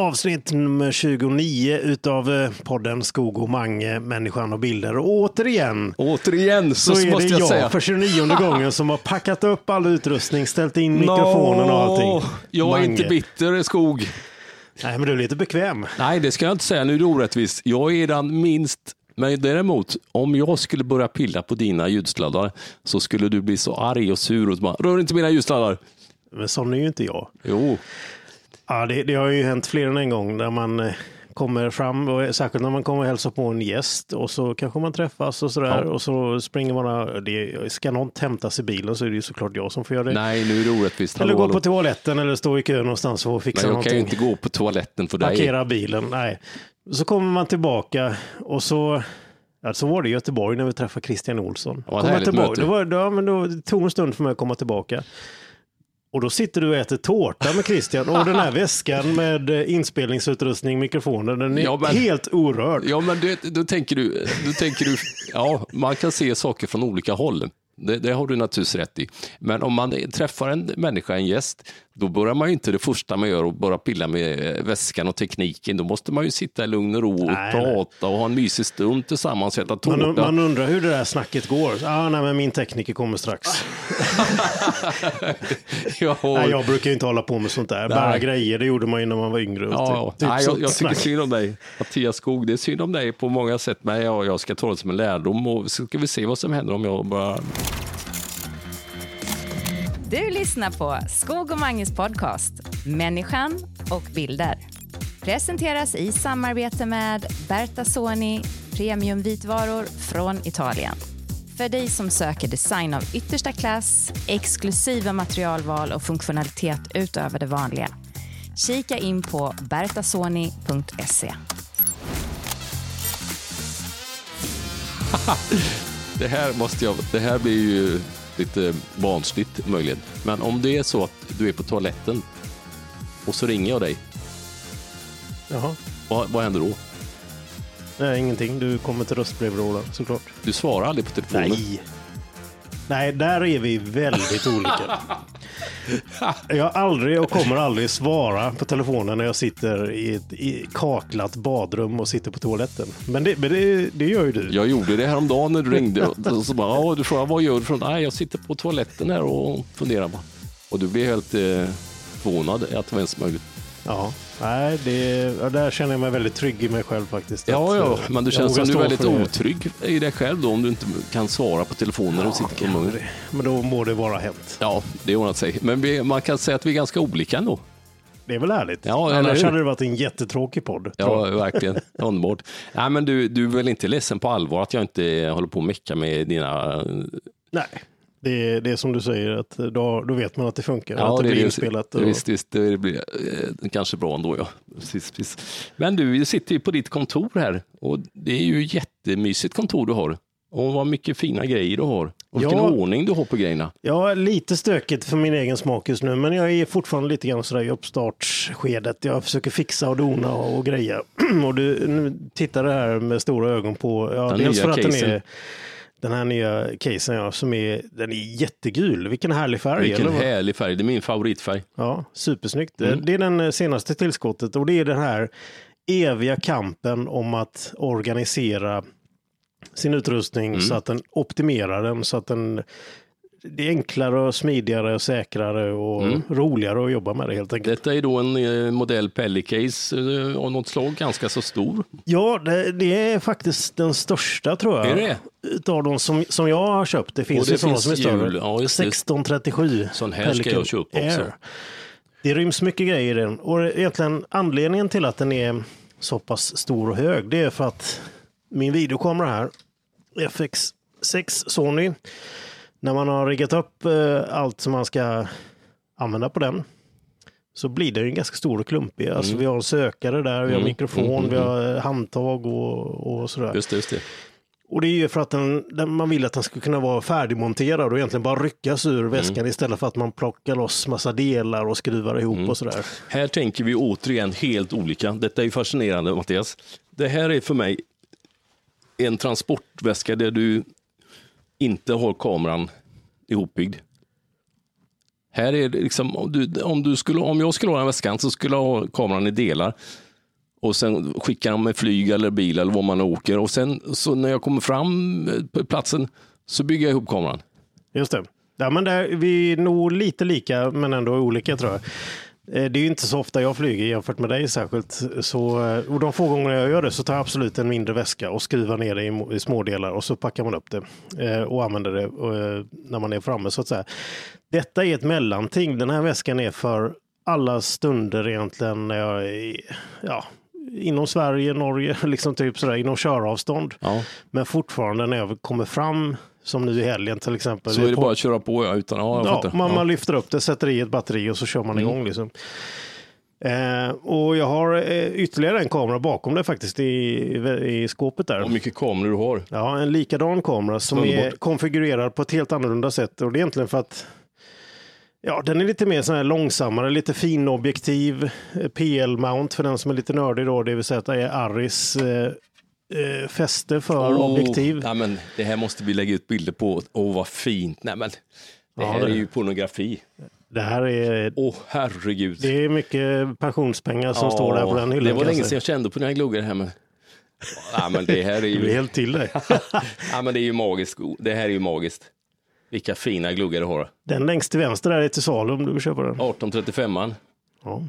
avsnitt nummer 29 utav eh, podden Skog och Mange, Människan och bilder. Och återigen Återigen så, så är måste det jag jag för 29 gången som har packat upp all utrustning, ställt in mikrofonen och allting. Jag är Mange. inte bitter, Skog. Nej, men du är lite bekväm. Nej, det ska jag inte säga. Nu är det orättvist. Jag är den minst men däremot, om jag skulle börja pilla på dina ljudsladdar så skulle du bli så arg och sur och bara, rör inte mina ljudsladdar. Men sån är ju inte jag. Jo, Ja, det, det har ju hänt fler än en gång där man eh, kommer fram, och särskilt när man kommer och hälsar på en gäst och så kanske man träffas och sådär Ja. och så springer man, det, ska något hämtas i bilen så är det ju såklart jag som får göra det. nej nu är det orättvist. eller Hallå, gå hallå. på toaletten eller stå i kö någonstans och fixa Men jag kan ju någonting. inte gå på toaletten för dig. Parkera bilen, nej. Så kommer man tillbaka och så, ja, så var det i Göteborg när vi träffade Christian Olsson. Ja, Kommer härligt tillbaka, möte. det, var, ja, men då, det tog en stund för mig att komma tillbaka. Och då sitter du och äter tårta med Christian och den här väskan med eh, inspelningsutrustning, mikrofoner, den är Ja, men- helt orörd. Ja, men du, då, tänker du, då tänker du, ja, man kan se saker från olika håll. Det, det har du naturligtvis rätt i. Men om man träffar en människa, en gäst, då börjar man ju inte det första man gör och bara pilla med väskan och tekniken. Då måste man ju sitta i lugn och ro och Nej, prata och ha en mysig stund tillsammans, äta tårta. Man, man undrar hur det där snacket går. Ah, nej, men min tekniker kommer strax. ja, Nej, jag brukar ju inte hålla på med sånt där. Bara Nej. grejer, det gjorde man ju när man var yngre. och Ja, typ- typ Nej, jag, jag tycker synd om dig. Mattias Skog, det är synd om dig på många sätt. Men jag, jag ska ta det som en lärdom och så ska vi se vad som händer om jag bara... Du lyssnar på Skog och Manges podcast Människan och bilder. Presenteras i samarbete med Berta Soni premiumvitvaror från Italien. För dig som söker design av yttersta klass, exklusiva materialval och funktionalitet utöver det vanliga. Kika in på bertasoni.se. Det här, måste jag, det här blir ju lite barnsligt möjligen. Men om det är så att du är på toaletten och så ringer jag dig, Jaha. vad, vad händer då? Nej, ingenting. Du kommer till röstbrevlådan såklart. Du svarar aldrig på telefonen. Nej. Nej, där är vi väldigt olika. Jag har aldrig och kommer aldrig svara på telefonen när jag sitter i ett i kaklat badrum och sitter på toaletten. Men det, men det, det gör ju du. Jag gjorde det häromdagen när du ringde och så bara, ja, du frågade vad gör du? Från, Nej, jag sitter på toaletten här och funderar. Bara. Och du blev helt eh, förvånad att det var ens möjligt. Ja, nej, det, ja, där känner jag mig väldigt trygg i mig själv faktiskt. Ja, ja, eh, men du känns som du är väldigt otrygg i dig själv då om du inte kan svara på telefonen du sitter på det. Men då må det vara hänt. Ja, det ordnar sig. Men vi, man kan säga att vi är ganska olika ändå. Det är väl härligt? Ja, Annars hade det varit en jättetråkig podd. Ja, verkligen. Underbart. Nej, men du, du är väl inte ledsen på allvar att jag inte håller på och mecka med dina... Nej, det är, det är som du säger, att då, då vet man att det funkar. att det, är blir det. inspelat. Och, Visst, visst, det blir eh, kanske bra ändå. Ja. Precis, precis. Men du, sitter ju på ditt kontor här och det är ju jättemysigt kontor du har. Och vad mycket fina grejer du har. Och vilken Ja. ordning du har på grejerna. Ja, lite stökigt för min egen smak just nu, men jag är fortfarande lite grann sådär i uppstartsskedet. Jag försöker fixa och dona och, greja. och du tittar det här med stora ögon på, ja, Den dels för att den casen. är den här nya casen, ja, som är, den är jättegul. Vilken härlig färg. Vilken eller härlig färg, det är min favoritfärg. Ja, supersnyggt. Mm. Det är den eh, senaste tillskottet och det är den här eviga kampen om att organisera sin utrustning Mm. så att den optimerar den så att den det är enklare och smidigare och säkrare och Mm. roligare att jobba med det helt enkelt. Detta är då en eh, modell Pellicase eh, av något slag, ganska så stor. Ja, det, det är faktiskt den största tror jag. Är det? Utav de som, som jag har köpt. Det finns Och det ju sådana som är större. ja, just det. 1637. Sån här ska jag köpa också. Air. Det ryms mycket grejer i den. Och egentligen anledningen till att den är så pass stor och hög, det är för att min videokamera här, FX6 Sony, när man har riggat upp eh, allt som man ska använda på den, så blir den ju ganska stor och klumpig. Alltså vi har en sökare där, vi har Mm, mikrofon, mm, mm, vi har handtag och, och sådär. Just det, just det. Och det är ju för att den, den, man vill att den ska kunna vara färdigmonterad och egentligen bara ryckas ur väskan Mm. istället för att man plockar loss massa delar och skruvar ihop Mm. och sådär. Här tänker vi återigen helt olika. Detta är fascinerande Mattias. Det här är för mig en transportväska där du inte har kameran ihopbyggd. Här är det liksom, om, du, om, du skulle, om jag skulle ha den väskan så skulle jag ha kameran i delar. Och sen skickar de med flyg eller bil eller vad man åker. Och sen så när jag kommer fram eh, på platsen så bygger jag ihop kameran. Just det. Ja, men där, vi är nog lite lika, men ändå olika tror jag. Eh, Det är ju inte så ofta jag flyger jämfört med dig särskilt. Så, eh, och de få gånger jag gör det så tar jag absolut en mindre väska och skruvar ner det i, i små delar och så packar man upp det eh, och använder det när man är framme så att säga. Detta är ett mellanting. Den här väskan är för alla stunder egentligen när jag är ja, inom Sverige, Norge, liksom typ sådär, inom köravstånd. Ja. Men fortfarande när jag kommer fram, som nu i helgen till exempel. Så är det på- bara att köra på ja, utan, ja, Ja, fattar. man, ja. man lyfter upp det, sätter i ett batteri och så kör man igång. Liksom. Eh, och jag har eh, ytterligare en kamera bakom det faktiskt i, i skåpet där. Vad mycket kameror du har. Ja, en likadan kamera som är Underbart. konfigurerad på ett helt annorlunda sätt. Och det är egentligen för att Ja, den är lite mer sån här långsammare, lite fin objektiv. PL-mount för den som är lite nördig då, det vill säga att det är Arris eh, eh, fäste för Åh, objektiv. Nej, men det här måste vi lägga ut bilder på. Åh, vad fint. Nej, men, det Ja, här det- är ju pornografi. Det här är, Åh, herregud. det är mycket pensionspengar som Ja, står där på den hyllan. Det var länge sedan jag kände på den här gluggen här. Men... Ja, men det här är Du är ju, helt till dig. ja, men det är ju magiskt. Det här är ju magiskt. Vilka fina gluggar du har. Den längst till vänster där är till salu om du vill köpa den. 1835an. Ja.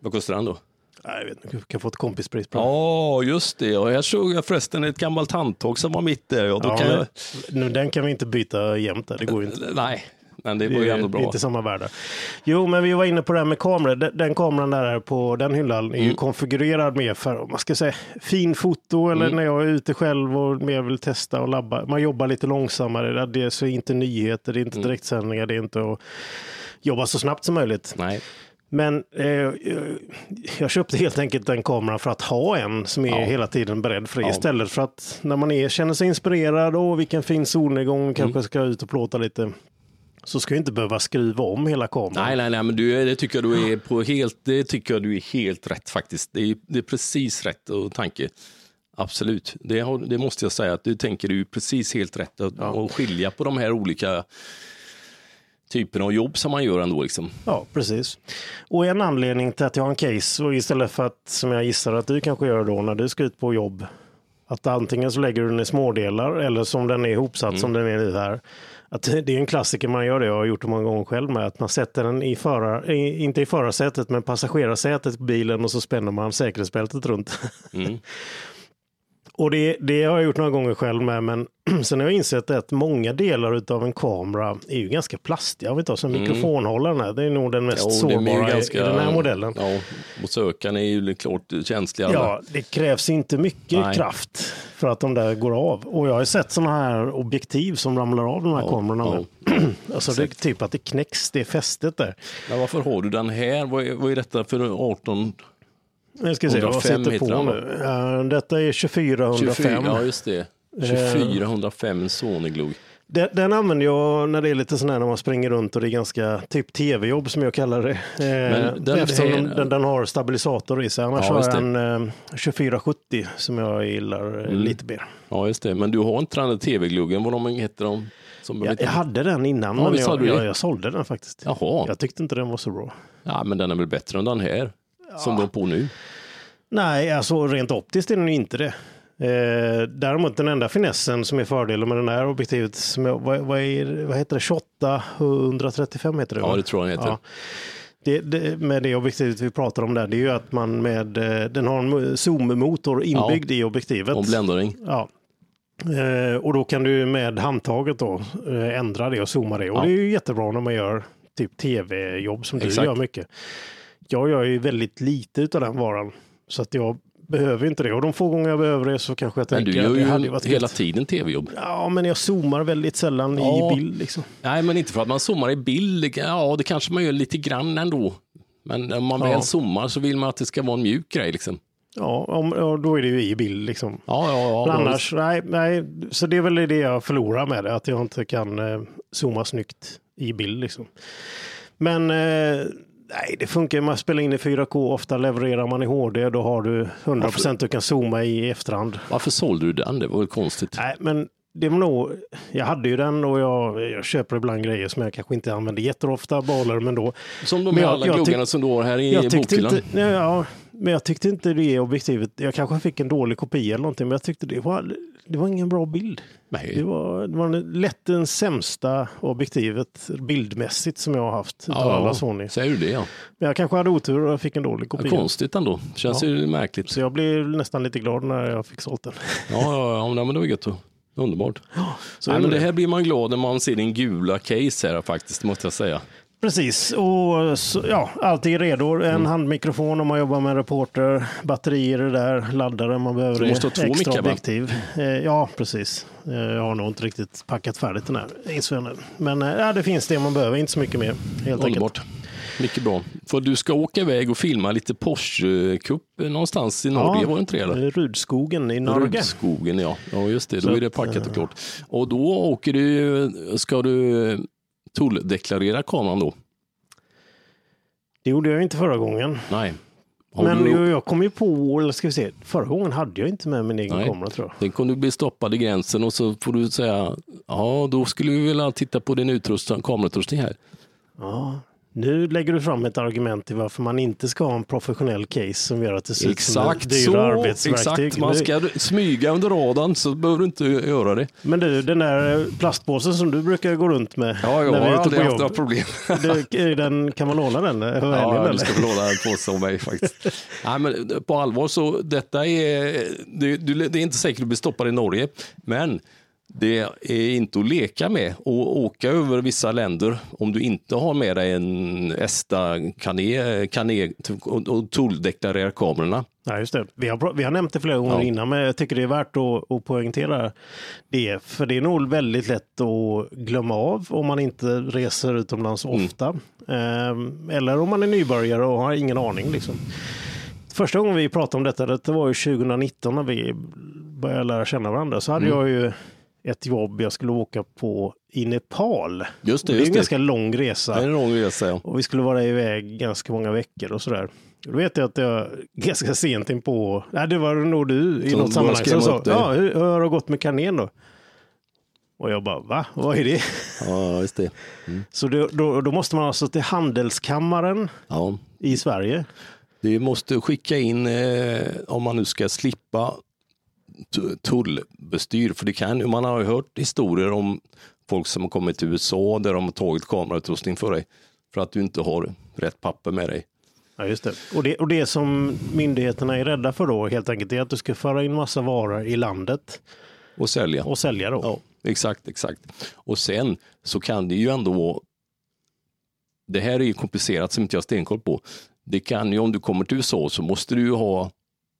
Vad kostar den då? Jag vet inte, kan få ett kompispris på Ja, den. just det. Och här såg jag förresten ett gammalt handtag som var mitt där. Och då Ja, kan jag... nu, den kan vi inte byta jämt där, det går inte. Nej, men det Det var ju ändå det bra. inte samma värde. Jo, men vi var inne på det här med kameror. Den, den kameran där på den hyllan är Mm. ju konfigurerad mer för, man ska säga, fin foto eller Mm. när jag är ute själv och mer vill testa och labba. Man jobbar lite långsammare. Det är så inte nyheter, det är inte Mm. direktsändningar, det är inte att jobba så snabbt som möjligt. Nej. Men eh, jag- jag köpte helt enkelt den kameran för att ha en som är Ja. hela tiden beredd för det. Ja. Istället för att när man är, känner sig inspirerad, och vilken fin solnedgång, kanske Mm. ska ut och plåta lite. Så ska jag inte behöva skruva om hela kameran. Nej, nej, nej, men du, det tycker jag du är på helt, det tycker jag du är helt rätt faktiskt. Det är, det är precis rätt och tanke. Absolut, det, har, det måste jag säga att du tänker du precis helt rätt att att skilja på de här olika typerna av jobb som man gör ändå liksom. Ja, precis. Och en anledning till att jag har en case, och istället för att, som jag gissar att du kanske gör då när du ska ut på jobb, att antingen så lägger du den i smådelar eller som den är ihopsatt Mm. som den är nu här. Att det är en klassiker man gör det, jag har gjort det många gånger själv med, att man sätter den i förar, inte i förarsätet men passagerarsätet på bilen och så spänner man säkerhetsbältet runt. Mm. Och det, det har jag gjort några gånger själv med, men sen har jag insett att många delar av en kamera är ju ganska plastiga. Vi tar som mikrofonhållaren här, det är nog den mest Mm. Jo, sårbara ganska- i den här modellen. Ja, och sökaren är ju klart känsliga. Ja, det krävs inte mycket Nej. kraft för att de där går av. Och jag har sett sådana här objektiv som ramlar av de här Ja, kamerorna. ja. Alltså det är typ att det knäcks, det fästet där. Men varför har du den här? Vad är, vad är detta för 18? Nu ska vi se vad 105 sitter på nu. Ja, detta är 2405. 24, ja just det. 2405 Sony-glugg. Den, den använder jag när det är lite sån här när man springer runt och det är ganska typ tv-jobb som jag kallar det. Eh, den eftersom här- den, den, har stabilisator i sig. Annars Ja, har jag en eh, 2470 som jag gillar eh, Mm. lite mer. Ja just det, men du har inte den där tv-gluggen, vad de heter de? Som Jag, jag hade den innan Ja, men jag, jag, jag sålde den faktiskt. Jaha, Jag tyckte inte den var så bra. ja, men den är väl bättre än den här? Som du har på nu? Nej, alltså rent optiskt är den inte det. Eh, däremot den enda finessen som är fördelen med den här objektivet, som jag, vad, vad, är, vad heter det, 28 135 heter det? Ja, det tror jag den heter. Ja. Det, det, med det objektivet vi pratar om där, det är ju att man med, eh, den har en zoom-motor inbyggd i objektivet. Om bländring. Ja. Eh, och då kan du med handtaget då eh, ändra det och zooma det. Och Ja. det är ju jättebra när man gör typ tv-jobb som du Exakt. gör mycket. Jag gör ju väldigt lite av den varan. Så att jag behöver inte det. Och de få gånger jag behöver det så kanske jag Men tänker du gör det hade ju varit hela gött. tiden tv-jobb. Ja, men jag zoomar väldigt sällan Ja. i bild liksom. Nej, men inte för att man zoomar i bild. Ja, det kanske man gör lite grann ändå. Men om man Ja. väl zoomar så vill man att det ska vara en mjuk grej. Liksom. Ja, om, ja, då är det ju i bild liksom. Ja, ja, ja. Men annars, nej, nej, så det är väl det jag förlorar med det, att jag inte kan eh, zooma snyggt i bild liksom. Men eh, nej, det funkar, man spelar in i 4K, ofta levererar man i HD, då har du 100% du kan zooma i efterhand. Varför sålde du den? Det var väl konstigt. Nej, men det var nog, jag hade ju den och jag, jag köper ibland grejer som jag kanske inte använder jätteofta, baler, men då. Som de här alla gluggarna som du har här i Jag bokhyllan. inte, ja, men jag tyckte inte det objektivet, jag kanske fick en dålig kopia eller någonting, men jag tyckte det var, det var ingen bra bild. Det Nej. var, det var lätt den sämsta objektivet bildmässigt som jag har haft utav alla Sony. säger du det ja. Men jag kanske hade otur och fick en dålig ja kopia. konstigt ändå. Känns Ja. ju märkligt. Så jag blev nästan lite glad när jag fick sålt den. Ja, ja, ja men det var gött. Underbart. Så Nej, men det. här blir man glad när man ser din gula case här faktiskt, måste jag säga. Precis, och så, ja, allt är redo. En Mm. handmikrofon om man jobbar med reporter, batterier är där, laddare man behöver du måste ha två extra mickar, objektiv. Eh, ja, precis. Eh, jag har nog inte riktigt packat färdigt den här insvängen. Men eh, det finns det man behöver, inte så mycket mer. Helt enkelt. Mycket bra. För du ska åka iväg och filma lite Porsche Cup någonstans i Norge, var det inte det? Eller? eh, Rudskogen i Norge. Rudskogen, ja. Ja, just det. Då Så är det packat och eh, klart. Och då åker du, ska du tulldeklarera kameran då? Det gjorde jag inte förra gången. Nej. Har Men du, jag, kom ju på, eller ska vi se, förra gången hade jag inte med min egen Nej. kamera tror jag. Tänk om du blir stoppad i gränsen och så får du säga, ja då skulle vi vilja titta på din utrustning, kamerautrustning här. Ja. Nu lägger du fram ett argument till varför man inte ska ha en professionell case som gör att det ser ut som dyra så, arbetsverktyg. exakt. Man ska smyga under radarn så behöver du inte göra det. Men du, den där plastpåsen som du brukar gå runt med Ja, jag när vi har är ute på haft jobb. problem. Du, den, kan man låna den? helgen, Ja, eller? du ska få låna en påse av mig faktiskt. Nej, men på allvar så detta är, det, det är inte säkert att du blir stoppad i Norge, men det är inte att leka med och åka över vissa länder om du inte har med dig en ESTA kané, kané och, och tulldeklarera kamerorna. Ja, just det. Vi har, vi har nämnt det flera gånger Ja. innan, men jag tycker det är värt att, att poängtera det. För det är nog väldigt lätt att glömma av om man inte reser utomlands Mm. ofta. Ehm, eller om man är nybörjare och har ingen aning. Liksom. Första gången vi pratade om detta, det var ju 2019 när vi började lära känna varandra, så hade Mm. jag ju ett jobb jag skulle åka på i Nepal. Just det, det är en det. ganska lång resa. Det är en lång resa. Ja. Och vi skulle vara iväg ganska många veckor och sådär. Då vet jag att jag ganska sent in på, nej det var nog du i något sammanhang som sa, ja hur, hur har det gått med kanén då? Och jag bara, va? Vad är det? ja, just det. Så då, då, då måste man alltså till handelskammaren Ja. i Sverige. Vi måste skicka in, eh, om man nu ska slippa tullbestyr, för det kan man har ju hört historier om folk som har kommit till USA där de har tagit kamerautrustning för dig för att du inte har rätt papper med dig. Ja, just det. Och, det. och det som myndigheterna är rädda för då helt enkelt är att du ska föra in massa varor i landet Och sälja. och sälja då. Ja, exakt, exakt. Och sen så kan det ju ändå det här är ju komplicerat som inte jag har stenkoll på. Det kan ju, om du kommer till USA så måste du ju ha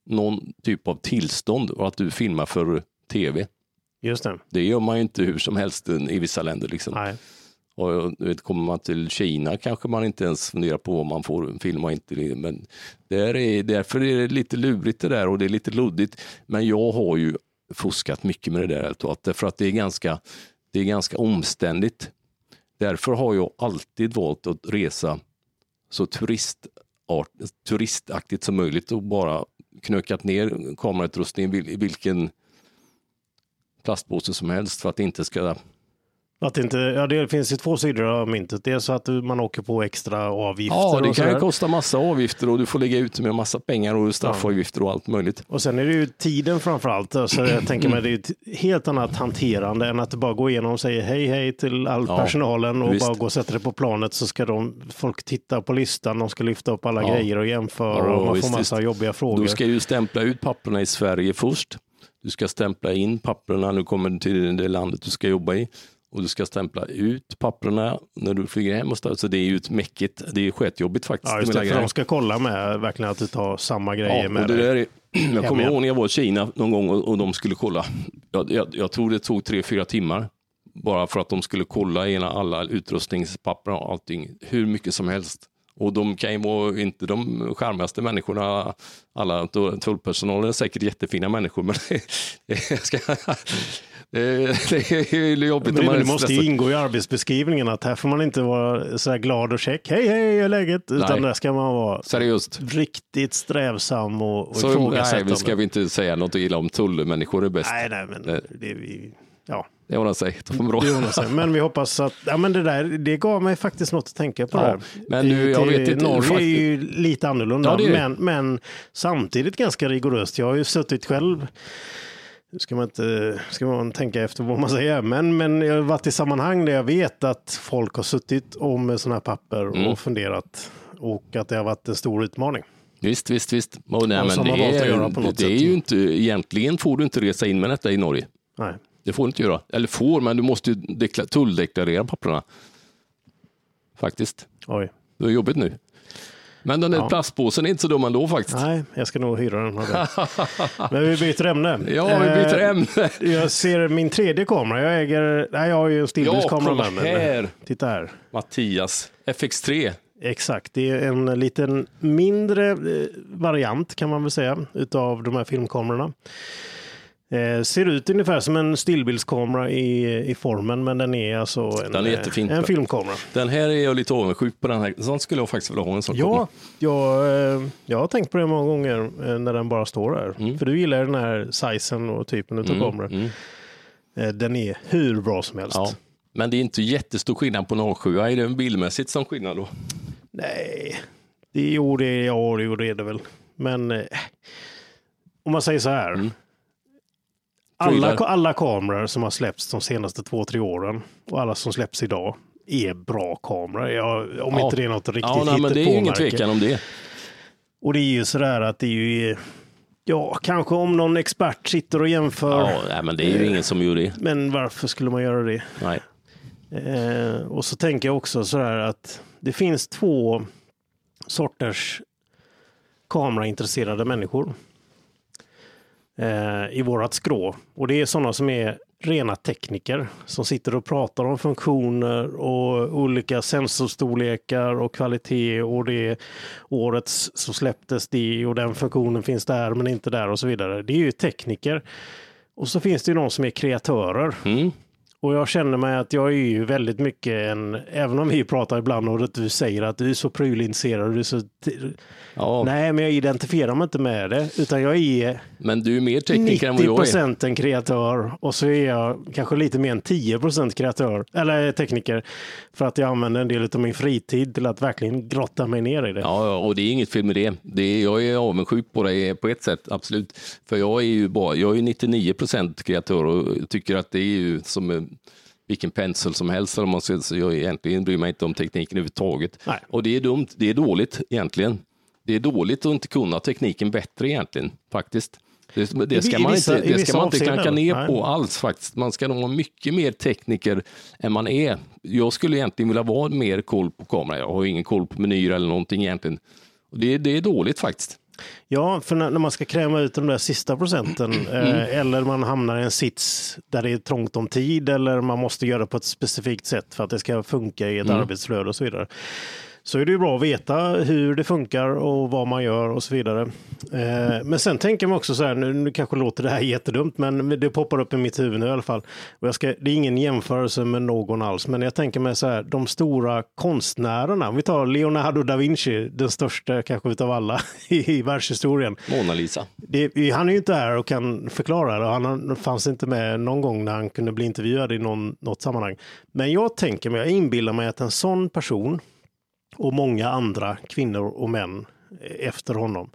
någon typ av tillstånd och att du filmar för tv. Just det. Det gör man ju inte hur som helst i vissa länder. Liksom. Nej. Och, vet, kommer man till Kina kanske man inte ens funderar på om man får filma och inte. Men där är, därför är det lite lurigt det där och det är lite luddigt. Men jag har ju fuskat mycket med det där. Därför att det är ganska, det är ganska omständigt. Därför har jag alltid valt att resa så turistart, turistaktigt som möjligt och bara knökat ner kamerautrustningen i vilken plastpåse som helst för att det inte ska att det, inte, ja, det finns ju två sidor av myntet. Dels att man åker på extra avgifter. Ja, det kan ju kosta massa avgifter och du får lägga ut med massa pengar och straffavgifter och allt möjligt. Och sen är det ju tiden framför allt. Alltså jag tänker mig det är ett helt annat hanterande än att du bara går igenom och säger hej hej till all Ja, personalen och visst. bara gå och sätta dig på planet så ska de, folk titta på listan, de ska lyfta upp alla Ja. grejer och jämföra Ja, och man visst, får massa visst. jobbiga frågor. Du ska ju stämpla ut papperna i Sverige först. Du ska stämpla in papperna du kommer till det landet du ska jobba i. Och du ska stämpla ut papperna när du flyger hem. Och så så det är ju ett mäckigt, det är skitjobbigt faktiskt. ja, just det, för grejer. de ska kolla med verkligen att du tar samma grejer Ja, med det dig. är, jag kommer ihåg när jag var i Kina någon gång och, och de skulle kolla. Jag, jag, jag tror det tog tre, fyra timmar. Bara för att de skulle kolla igenom alla utrustningspapper och allting. Hur mycket som helst. Och de kan ju vara inte de charmigaste människorna. Alla tullpersonalen är säkert jättefina människor. Men ska, det, det är jobbigt Men det, det måste ju ingå i arbetsbeskrivningen att här får man inte vara så här glad och check. Hej hej, hur är läget? Utan Nej. där ska man vara Seriöst. riktigt strävsam och, och Så, nej, vi ska vi inte säga något illa om tullmänniskor är bäst. Nej, nej, men Nej. det är vi... Ja, Det ordnar sig. Det det ordnar sig. Men vi hoppas att, ja men det där, det gav mig faktiskt något att tänka på Ja, där. men nu, jag vet inte, Norge fakt- är ju lite annorlunda, Ja, det det. men, men samtidigt ganska rigoröst. Jag har ju suttit själv, nu ska man inte ska man tänka efter vad man säger, men, men jag har varit i sammanhang där jag vet att folk har suttit om sådana här papper Mm. och funderat och att det har varit en stor utmaning. Visst, visst, visst. Och nej, men det är, det är ju inte, egentligen får du inte resa in med detta i Norge. Nej. Det får du inte göra. Eller får, men du måste tulldeklarera papperna. Faktiskt. Oj. Det är jobbigt nu. Men den där Ja. plastpåsen är inte så dum ändå faktiskt. Nej, jag ska nog hyra den. Men vi byter ämne. Ja, vi byter Eh, ämne. Jag ser min tredje kamera. Jag äger, nej jag har ju en Ja, stillbildskamera kolla med mig. här. Titta här. Mattias, FX3. Exakt, det är en liten mindre eh, variant kan man väl säga utav de här filmkamerorna. Eh, ser ut ungefär som en stillbildskamera i, i formen, men den är alltså en, Den är jättefin. eh, en filmkamera. Den här är jag lite avundsjuk på. Den här. Sån skulle jag faktiskt vilja ha en sån. Ja, jag, eh, jag har tänkt på det många gånger eh, när den bara står där. Mm. För du gillar den här sizen och typen av kameror. Eh, Den är hur bra som helst. ja. Men det är inte jättestor skillnad på en A7. Är det en bildmässigt som skillnad då? Nej, det, jo, det, är- ja, det, jo, det väl. Men om man säger så här. Alla, alla kameror som har släppts de senaste två, tre åren och alla som släpps idag är bra kameror. Ja, om Ja. inte det är något riktigt Ja, nej, men det är ju ingen tvekan om det. Och det är ju sådär att det är ju, ja, kanske om någon expert sitter och jämför. Ja, nej, men det är ju ingen som gör det. Men varför skulle man göra det? Nej. Eh, och så tänker jag också så här att det finns två sorters kameraintresserade människor eh, i vårat skrå. Och det är sådana som är rena tekniker som sitter och pratar om funktioner och olika sensorstorlekar och kvalitet och det årets så släpptes det och den funktionen finns där men inte där och så vidare. Det är ju tekniker. Och så finns det ju de som är kreatörer. Mm. Och jag känner mig att jag är ju väldigt mycket en, även om vi pratar ibland och att du säger att du är så prylintresserad och du är så... Ja, Nej, men jag identifierar mig inte med det, utan jag är men du är mer tekniker än vad 90 jag är. procent en kreatör och så är jag kanske lite mer än 10 procent kreatör, eller tekniker, för att jag använder en del av min fritid till att verkligen grotta mig ner i det. Ja, och det är inget fel med det. det är, jag är avundsjuk på dig på ett sätt, absolut. För jag är ju bara, jag är 99 procent kreatör och tycker att det är ju som vilken pensel som helst. Om man ska, så jag egentligen bryr mig inte om tekniken överhuvudtaget. Nej. Och det är dumt, det är dåligt egentligen. Det är dåligt att inte kunna tekniken bättre egentligen, faktiskt. Det, det ska I man vissa- inte, det ska man inte klanka ner Nej. på alls faktiskt. Man ska nog vara mycket mer tekniker än man är. Jag skulle egentligen vilja vara mer koll på kamera. Jag har ingen koll på menyer eller någonting egentligen. Och det, det är dåligt faktiskt. Ja, för när, man ska kräma ut de där sista procenten eh, eller man hamnar i en sits där det är trångt om tid eller man måste göra på ett specifikt sätt för att det ska funka i ett Mm. arbetsflöde och så vidare. Så är det ju bra att veta hur det funkar och vad man gör och så vidare. Eh, men sen tänker man också så här, nu, nu kanske låter det här jättedumt, men det poppar upp i mitt huvud nu i alla fall. Och jag ska, det är ingen jämförelse med någon alls, men jag tänker mig så här, de stora konstnärerna, om vi tar Leonardo da Vinci, den största kanske utav alla i, i världshistorien. Mona Lisa. Det, han är ju inte här och kan förklara det. Han fanns inte med någon gång när han kunde bli intervjuad i någon, något sammanhang. Men jag tänker mig, jag inbillar mig att en sån person och många andra kvinnor och män efter honom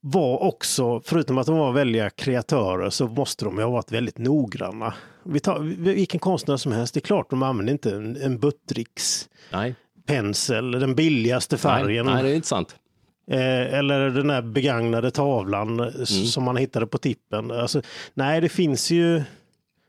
var också, förutom att de var välja kreatörer, så måste de ha varit väldigt noggranna. Vi tar vilken konstnär som helst, det är klart de använder inte en, en Buttricks Nej. pensel, den billigaste Nej, färgen. nej, det är inte sant. Eh, eller den där begagnade tavlan eh, Mm. som man hittade på tippen. Alltså, nej, det finns ju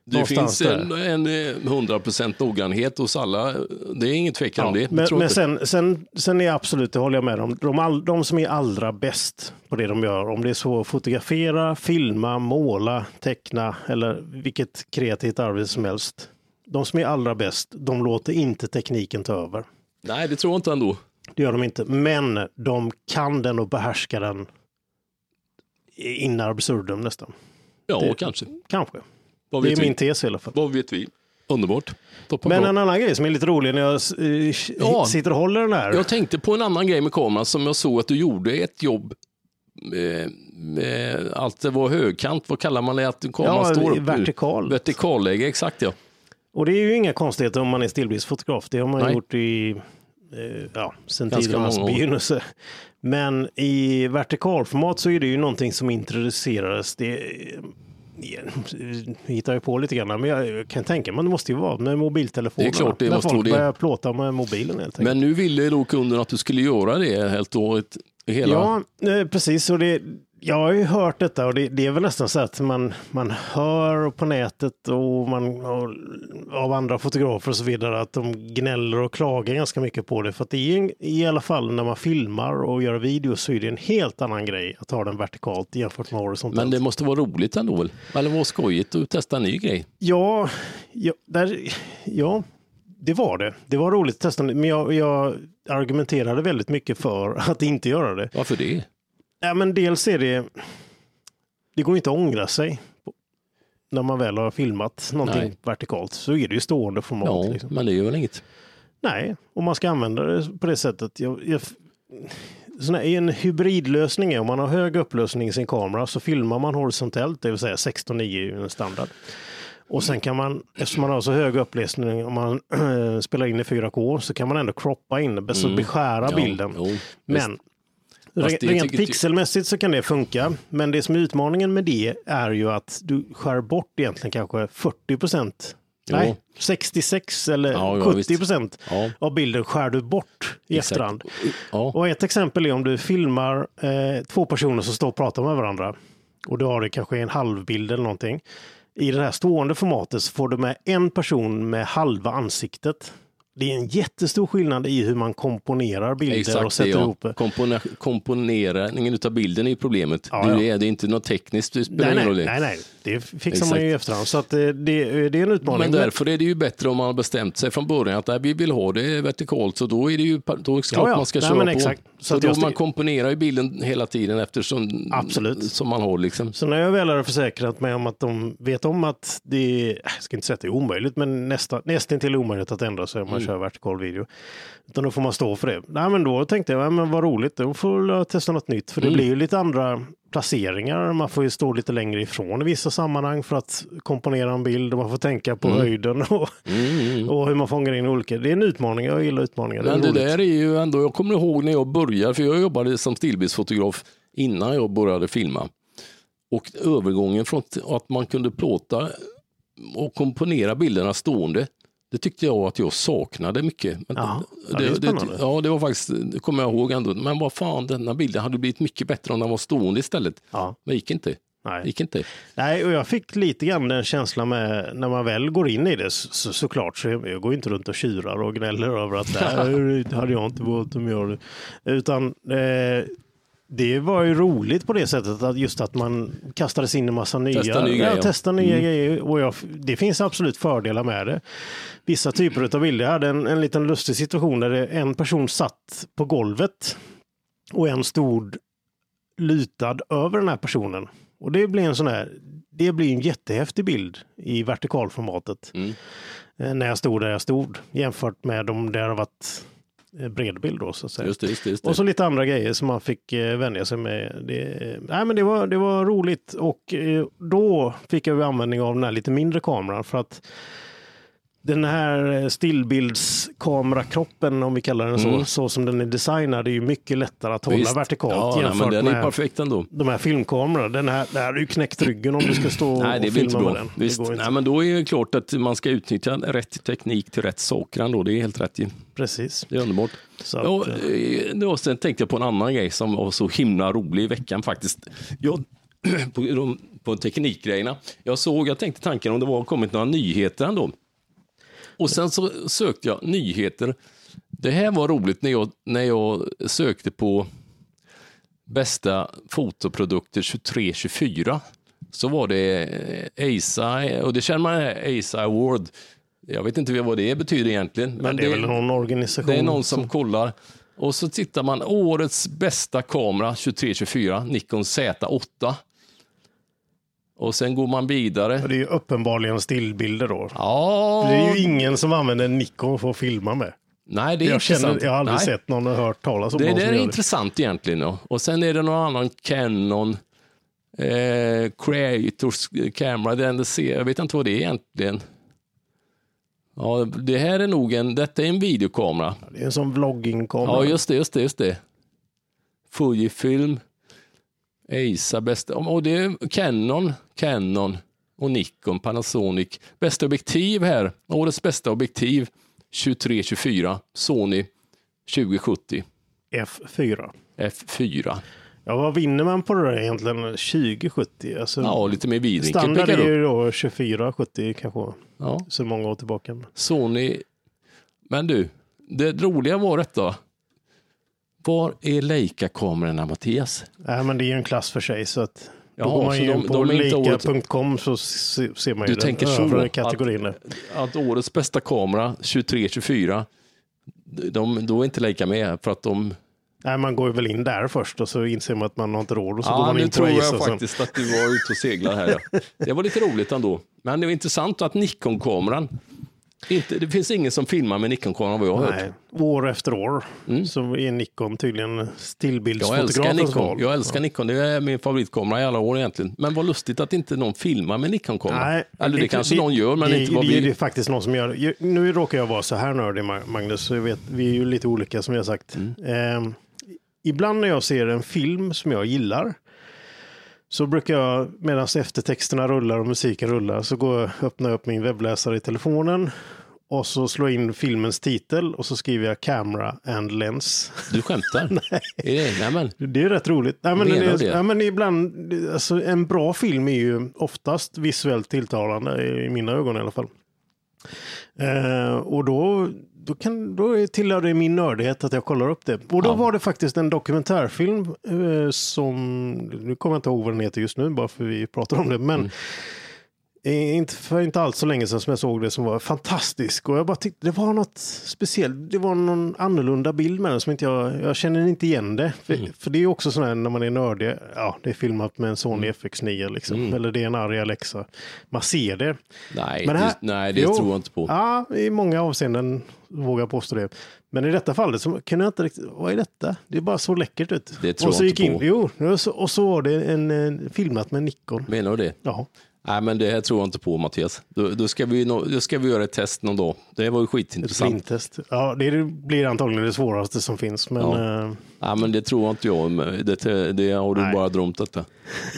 Det finns där. en, en eh, 100% noggrannhet hos alla. Det är ingen tvekan om det. Men, men sen, sen, sen är jag absolut, det håller jag med om, de, all, de som är allra bäst på det de gör, om det är så att fotografera, filma, måla, teckna eller vilket kreativt arbete som helst. De som är allra bäst, de låter inte tekniken ta över. Nej, det tror jag inte ändå. Det gör de inte, men de kan den och behärskar den in absurdum nästan. Ja, Det- kanske. Kanske. Vad Det är vi? min tes i alla fall. Vad vet vi? Underbart. Toppen Men bra. en annan grej som är lite rolig när jag eh, Ja. sitter och håller den här. Jag tänkte på en annan grej med kameran som jag såg att du gjorde ett jobb eh, med allt det var högkant, vad kallar man det? Att kameran Ja, står upp? vertikalt. Vertikalläge, exakt ja. Och det är ju inga konstigheter om man är stillbildsfotograf. Det har man Nej. gjort i, eh, ja, sen tidernas begynnelse. Men i vertikalformat så är det ju någonting som introducerades. Det, hittar ju på lite grann, men jag kan tänka mig det måste ju vara med mobiltelefonerna. Det är klart det när folk det. börjar plåta med mobilen helt enkelt. Men nu ville då kunden att du skulle göra det helt året. Hela... Ja, eh, precis. Och det, jag har ju hört detta och det, det är väl nästan så att man, man hör på nätet och man och, av andra fotografer och så vidare att de gnäller och klagar ganska mycket på det. För att det är en, i alla fall när man filmar och gör videos så är det en helt annan grej att ha den vertikalt jämfört med horisontellt. Men det måste vara roligt ändå väl? Eller vara skojigt att testa en ny grej. Ja, ja, där, ja, det var det. Det var roligt att testa, men jag, jag argumenterade väldigt mycket för att inte göra det. Varför det? Ja, men dels är det, det går inte att ångra sig. När man väl har filmat någonting Nej. vertikalt så är det ju stående format. Ja, liksom. men det gör väl inget. Nej, om man ska använda det på det sättet. Jag, jag, sån här, en hybridlösning är om man har hög upplösning i sin kamera så filmar man horisontellt, det vill säga 16.9 är standard. Och sen kan man, eftersom man har så hög upplösning, om man spelar in i 4K, så kan man ändå croppa in så beskära Ja, bilden. jo. Men Rent tycker- pixelmässigt så kan det funka, men det som är utmaningen med det är ju att du skär bort egentligen kanske 40 procent. Nej, 66 eller Ja, ja, 70 procent Ja. av bilden skär du bort i Exakt. efterhand. Och ett exempel är om du filmar eh, två personer som står och pratar med varandra och du har det kanske en halvbild eller någonting. I det här stående formatet så får du med en person med halva ansiktet. Det är en jättestor skillnad i hur man komponerar bilder och exakt det. sätter Ja. ihop det. Kompone- komponeringen av bilden är ju problemet. Ja, det, ja. är, det är inte något tekniskt, det spelar Nej, ingen roll. nej, det. nej, det fixar Exakt. man ju i efterhand. Så att eh, det, det är en utmaning. Men därför är det ju bättre om man har bestämt sig från början att vi vill ha det vertikalt, så då är det ju då är det Ja, ja. man ska Nej, köra på. exakt. Så att då man komponerar ju bilden hela tiden eftersom Absolut. som man har liksom. Så när jag väl har försäkrat mig om att de vet om att det är, jag ska inte säga att det är omöjligt, men nästa, nästan till omöjligt att ändra sig om man Mm. kör vertikal video. Utan då får man stå för det. Nej, men då tänkte jag, ja, men vad roligt, då får jag testa något nytt. För det Mm. blir ju lite andra placeringar. Man får ju stå lite längre ifrån i vissa sammanhang för att komponera en bild och man får tänka på höjden och, Mm. och hur man fångar in olika. Det är en utmaning, jag gillar utmaningar. Men det roligt. där är ju ändå, jag kommer ihåg när jag började, för jag jobbade som stillbildsfotograf innan jag började filma. Och övergången från att man kunde plåta och komponera bilderna stående, det tyckte jag att jag saknade mycket. Ja, det är spännande. ja, det var faktiskt, det kommer jag ihåg ändå. Men vad fan, denna bilden hade blivit mycket bättre om den var stående istället. Ja. Men det gick inte. Nej. Det gick inte. Nej, och jag fick lite grann den känslan med när man väl går in i det så, så, såklart. Så jag, jag går inte runt och tjurar och gnäller över att det hade jag inte valt om jag det. Utan eh, det var ju roligt på det sättet att just att man kastades in i massa nya, Testa nya ja, testa nya grejer. Och jag, det finns absolut fördelar med det. Vissa typer av bilder. Jag hade en, en liten lustig situation där en person satt på golvet och en stod lutad över den här personen. Och det blir en sån här, det blir en jättehäftig bild i vertikalformatet. Mm. Eh, När jag stod där jag stod jämfört med om det hade varit bredbild då så att säga. Just det, just det. Just det. Och så lite andra grejer som man fick eh, vänja sig med. Det, nej, men det, var, det var roligt och eh, då fick jag användning av den här lite mindre kameran för att den här eh, stillbildskamerakroppen, om vi kallar den så, Mm. så som den är designad, är ju mycket lättare att hålla Visst. vertikalt ja, nej, jämfört men den är med perfekt ändå. de här filmkamerorna. Den här, det här är ju knäckt ryggen om du ska stå Nej, det och filma bra. med den. Visst. Det. Nej, men då är det klart att man ska utnyttja rätt teknik till rätt saker ändå. Det är helt rätt. Precis. Det är underbart. Så att, Ja, eh, eh, då sen tänkte jag på en annan grej som var så himla rolig i veckan faktiskt. Jag, på, de- på teknikgrejerna. Jag såg, jag tänkte tanken om det var kommit några nyheter ändå. Och sen så sökte jag nyheter. Det här var roligt när jag, när jag sökte på bästa fotoprodukter 23-24. Så var det eh, ASA, och det känner man ASA Award. Jag vet inte vad det betyder egentligen. Men det är väl någon organisation. det är någon som kollar. Och så tittar man, årets bästa kamera 2324, Nikon Z8. Och sen går man vidare. Och Det är ju uppenbarligen stillbilder då. Ja, Det är ju ingen som använder Nikon för att filma med. Nej, det är Jag, intressant. känner, jag har aldrig Nej. sett någon och hört talas om Det, någon det är intressant egentligen. Ja. Och sen är det någon annan Canon eh, Creators Camera. Den det ser, jag vet inte vad det är egentligen. Ja, det här är nog en, detta är en videokamera. Det är en sån vloggingkamera. Ja, just det, just det, just det. Fujifilm, Eisa, bästa, och det är Canon, Canon och Nikon, Panasonic. Bästa objektiv här, årets bästa objektiv 23-24, Sony 2070 F4. F4. Ja, vad vinner man på det där egentligen? 2070? Alltså, Ja, lite mer vidvinkel standard är ju då 2470 kanske. Ja, Så många år tillbaka. Sony. Men du, det roliga var detta. Var är Leica-kamerorna, Mattias? Nej, men det är ju en klass för sig. Så att då Jaha, går man så ju de- på leica.com så se- ser man ju Du den övre att- kategorin. där. att årets bästa kamera, 23-24, de, då är inte Leica med för att de... Nej, man går väl in där först och så inser man att man har inte råd och så går Ja, man nu in på tror jag sen- faktiskt att du var ute och seglar här. Ja. Det var lite roligt ändå. Men det var intressant att Nikon-kameran, inte, det finns ingen som filmar med Nikon-kameran vad jag har hört. År efter år så är Nikon tydligen Jag älskar stillbildsfotografens Nikon. val. Jag älskar Nikon. Det är min favoritkamera i alla år egentligen. Men vad lustigt att inte någon filmar med Nikon-kamera. Eller det, kanske någon gör, men det, inte vad det, vi... det är faktiskt någon som gör det. Nu råkar jag vara så här nördig, Ma- Magnus, så jag vet, vi är ju lite olika som jag sagt. Mm. Ehm, ibland när jag ser en film som jag gillar så brukar jag, medan eftertexterna rullar och musiken rullar, så går jag öppnar jag upp min webbläsare i telefonen och så slår jag in filmens titel och så skriver jag camera and lens. Du skämtar? Nej. Är det, nej men, Det är rätt roligt. Nej, men, det, det? Ja, men ibland, alltså, en bra film är ju oftast visuellt tilltalande, i mina ögon i alla fall. Eh, och då, då, kan, då tillhör det min nördighet att jag kollar upp det. Och då Ja. var det faktiskt en dokumentärfilm eh, som, nu kommer jag inte ihåg vad den heter just nu, bara för vi pratar om det, men Mm. Eh, inte, för inte alls så länge sedan som jag såg det som var fantastisk. Och jag bara tyckte det var något speciellt. Det var någon annorlunda bild med den som inte jag, jag känner inte igen det. För, Mm. för det är också sån här när man är nördig, ja det är filmat med en Sony Mm. FX9 liksom. Eller det är en arg Alexa. Man ser det. nej, Men här- det, nej, det Jo. tror jag inte på. Ja, i många avseenden vågar jag påstå det. Men i detta fallet så kunde jag inte riktigt, vad är detta? Det är bara så läckert ut. Det tror och så jag inte in, på. Jo, och så, och så var det en, en filmat med Nikon. Menar du det? Ja. Nej, men det här tror jag inte på Mattias. Då, då, ska vi, då ska vi göra ett test någon dag. Det var ju Ett skitintressant. blindtest. Ja, det blir antagligen det svåraste som finns. Men Ja. eh, Ja, men det tror inte jag. Det, det har du Nej. bara drömt detta.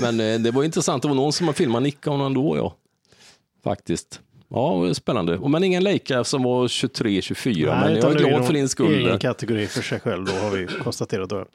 Men eh, det var intressant. Det var någon som har filmat Nikon ändå, ja. Faktiskt. Ja, spännande. Men ingen Leica som var 23-24. Men jag är glad för din skull. Egen kategori för sig själv då har vi konstaterat. Då.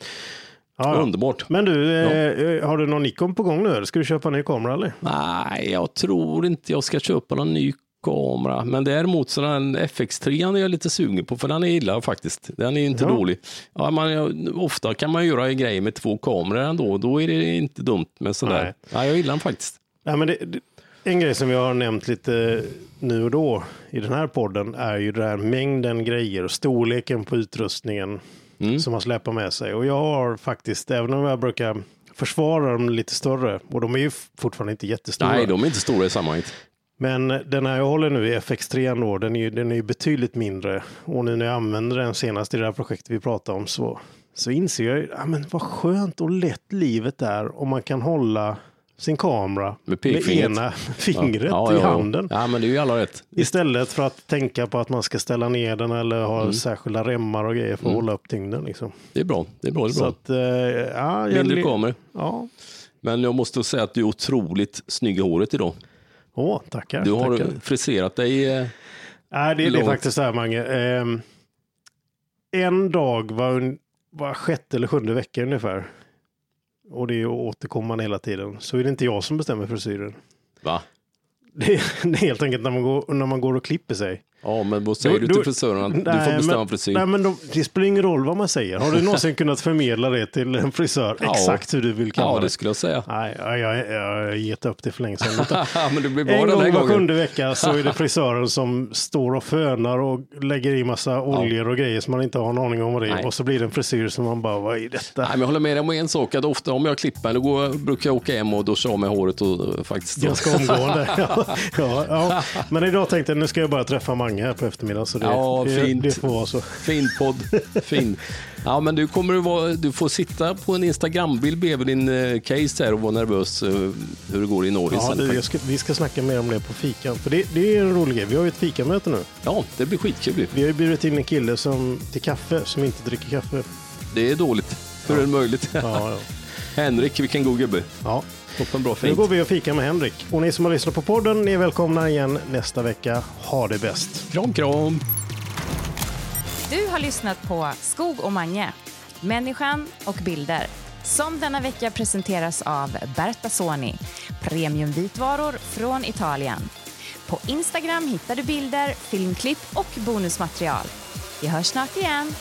Ja, ja. Underbart. Men du, eh, har du någon Nikon på gång nu? eller? Ska du köpa en ny kamera eller? Nej, jag tror inte jag ska köpa någon ny kamera. Men däremot så den FX3 är jag lite sugen på, för den är illa faktiskt. Den är inte Ja. dålig. Ja, man, ofta kan man göra grejer med två kameror ändå. Då är det inte dumt med sådär. Nej. Nej. jag gillar den faktiskt. Ja, men det, det, en grej som vi har nämnt lite nu och då i den här podden är ju den här mängden grejer och storleken på utrustningen Mm. som man släpar med sig. Och jag har faktiskt, även om jag brukar försvara dem lite större, och de är ju fortfarande inte jättestora. Nej, de är inte stora i sammanhanget. Men den här jag håller nu i FX3 då, den är ju den är betydligt mindre. Och nu när jag använder den senast i det här projektet vi pratade om så, så inser jag ju, ja, men vad skönt och lätt livet är om man kan hålla sin kamera Med pekfingret. ena fingret Ja, i ja, ja. handen. Ja, men det är ju alla rätt. Istället för att tänka på att man ska ställa ner den eller ha Mm. särskilda remmar och grejer för att hålla upp tyngden. Liksom. Det är bra. Det är bra. Det är Så bra. att, eh, ja, jag- Mindre kameror. Ja, Men jag måste säga att du är otroligt snygg i håret idag. Åh, tackar. Du har tackar. friserat dig. eh, Nej, det, det är faktiskt så här, Mange. Ehm, en dag var, var sjätte eller sjunde vecka ungefär. Och det är återkommande hela tiden. Så är det inte jag som bestämmer frisyren. Va? Det är, det är helt enkelt när man, går, när man går och klipper sig. Ja, men vad säger Du- du till du- frisören? att Du Nej, får bestämma men, frisyr. Nej, men de, det spelar ingen roll vad man säger. Har du någonsin kunnat förmedla det till en frisör? Ja. Exakt hur du vill kalla Ja, det. det skulle jag säga. Nej, jag, jag, jag har gett upp det för länge sedan. Men det blir bra En den gång var sjunde vecka så är det frisören som står och fönar och lägger i massa oljor och grejer som man inte har en aning om vad det är. Och så blir det en frisyr som man bara, vad är detta? Nej, men jag håller med dig om en sak, att ofta om jag klipper då går, brukar jag åka hem och duscha av mig håret och eh, faktiskt. Ganska omgående. ja, ja, ja. Men idag tänkte jag, nu ska jag bara träffa Magnus Mange här på eftermiddagen. Så det, Ja, det, fint. det får vara så. Fin podd. Fin. Ja, men du kommer att vara, du får sitta på en Instagrambild bredvid din eh, case här och vara nervös eh, hur det går i Norge Ja, jag ska, vi ska snacka mer om det på fikan. För det, det är en rolig grej. Vi har ju ett fikamöte nu. Ja, det blir skitkul. Vi har ju bjudit in en kille som, till kaffe som inte dricker kaffe. Det är dåligt. Hur är det möjligt? Ja, ja. Henrik, vilken god gubbe. ja. Toppen bra Nu fint. går vi och fikar med Henrik. Och ni som har lyssnat på podden, ni är välkomna igen nästa vecka. Ha det bäst. Kram, kram. Du har lyssnat på Skog och Mange, människan och bilder. Som denna vecka presenteras av Berta Soni, premiumvitvaror från Italien. På Instagram hittar du bilder, filmklipp och bonusmaterial. Vi hörs snart igen.